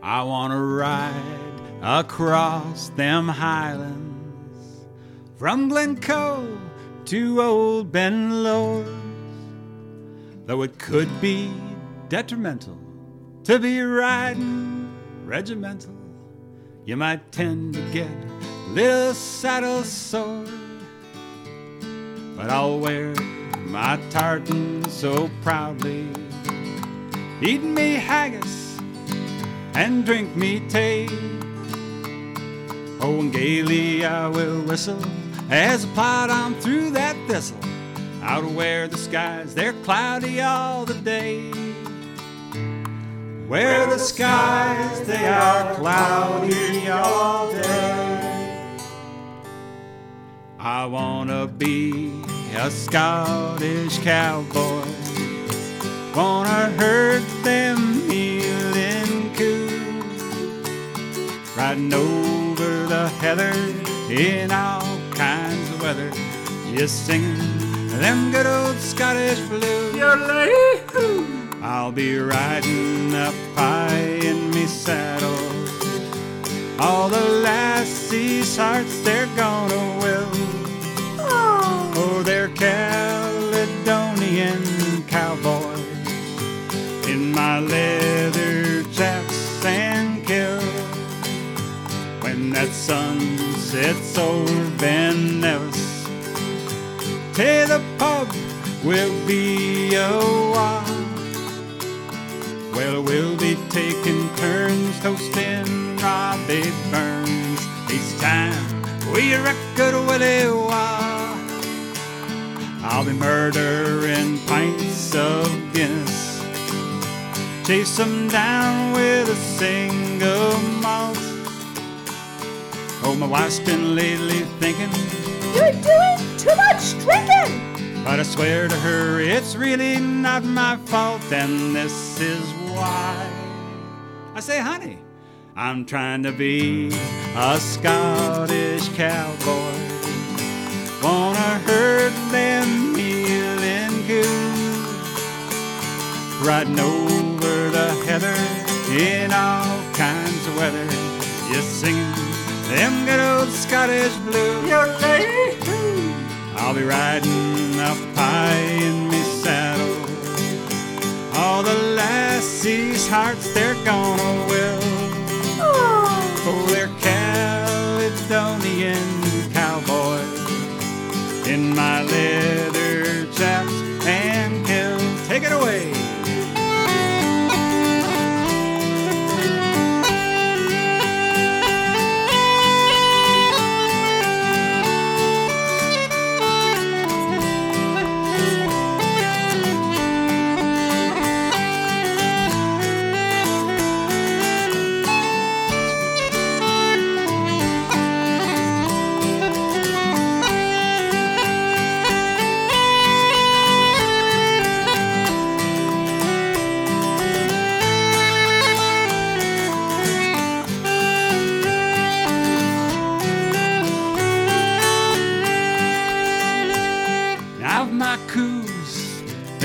I want to ride across them highlands from Glencoe to Old Ben Lord. Though it could be detrimental to be riding regimental, you might tend to get a little saddle sore. But I'll wear my tartan so proudly, eat me haggis and drink me tea. Oh, and gaily I will whistle as I plod on through that thistle, out where the skies they're cloudy all the day. Where the skies they are cloudy all day. I wanna be a Scottish cowboy. Wanna herd them mealing coos, riding over the heather in all kinds of weather, just singing them good old Scottish blues. I'll be riding up high in me saddle. All the lassies' hearts they're gonna When that sun sets over Ben Nevis, to the pub will be a while. Well, we'll be taking turns toasting Robbie Burns. Each time we wreck good Willie Wah. I'll be murdering pints of Guinness. Chase them down with a single malt. Oh, my wife's been lately thinking, You're doing too much drinking. but I swear to her it's really not my fault, and this is why. I say, honey, I'm trying to be a Scottish cowboy. Wanna herd them mealing goose, riding over the heather in all kinds of weather, old Scottish blues. I'll be riding up high in me saddle. All the lassies' hearts they're gonna will. Oh, they're Caledonian cowboys in my leather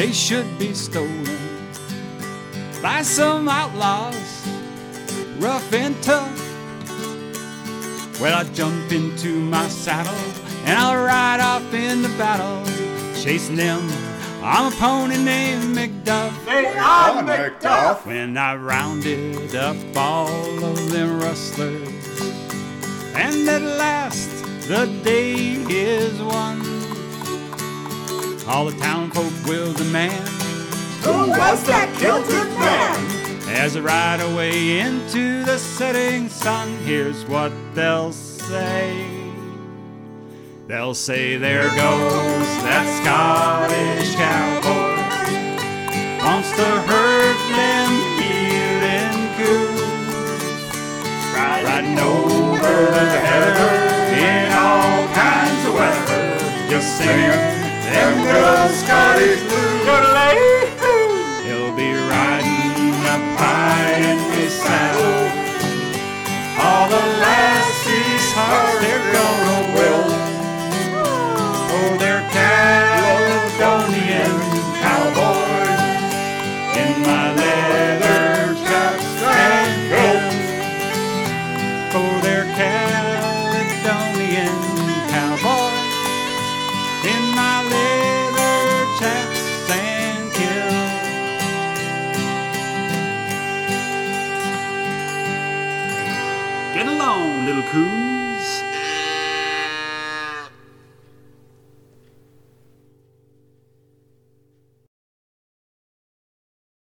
they should be stolen by some outlaws, rough and tough. Well, I jump into my saddle and I'll ride off into battle, chasing them. I'm a pony named McDuff. I'm McDuff. When I rounded up all of them rustlers, and at last the day is won. All the town folk will demand Who was that kilted man? as I ride away into the setting sun. Here's what they'll say. They'll say, There goes that Scottish cowboy, wants to herd them healing coos, riding over the heather in all kinds of weather, just singing them good Scottish blues. He'll little coons.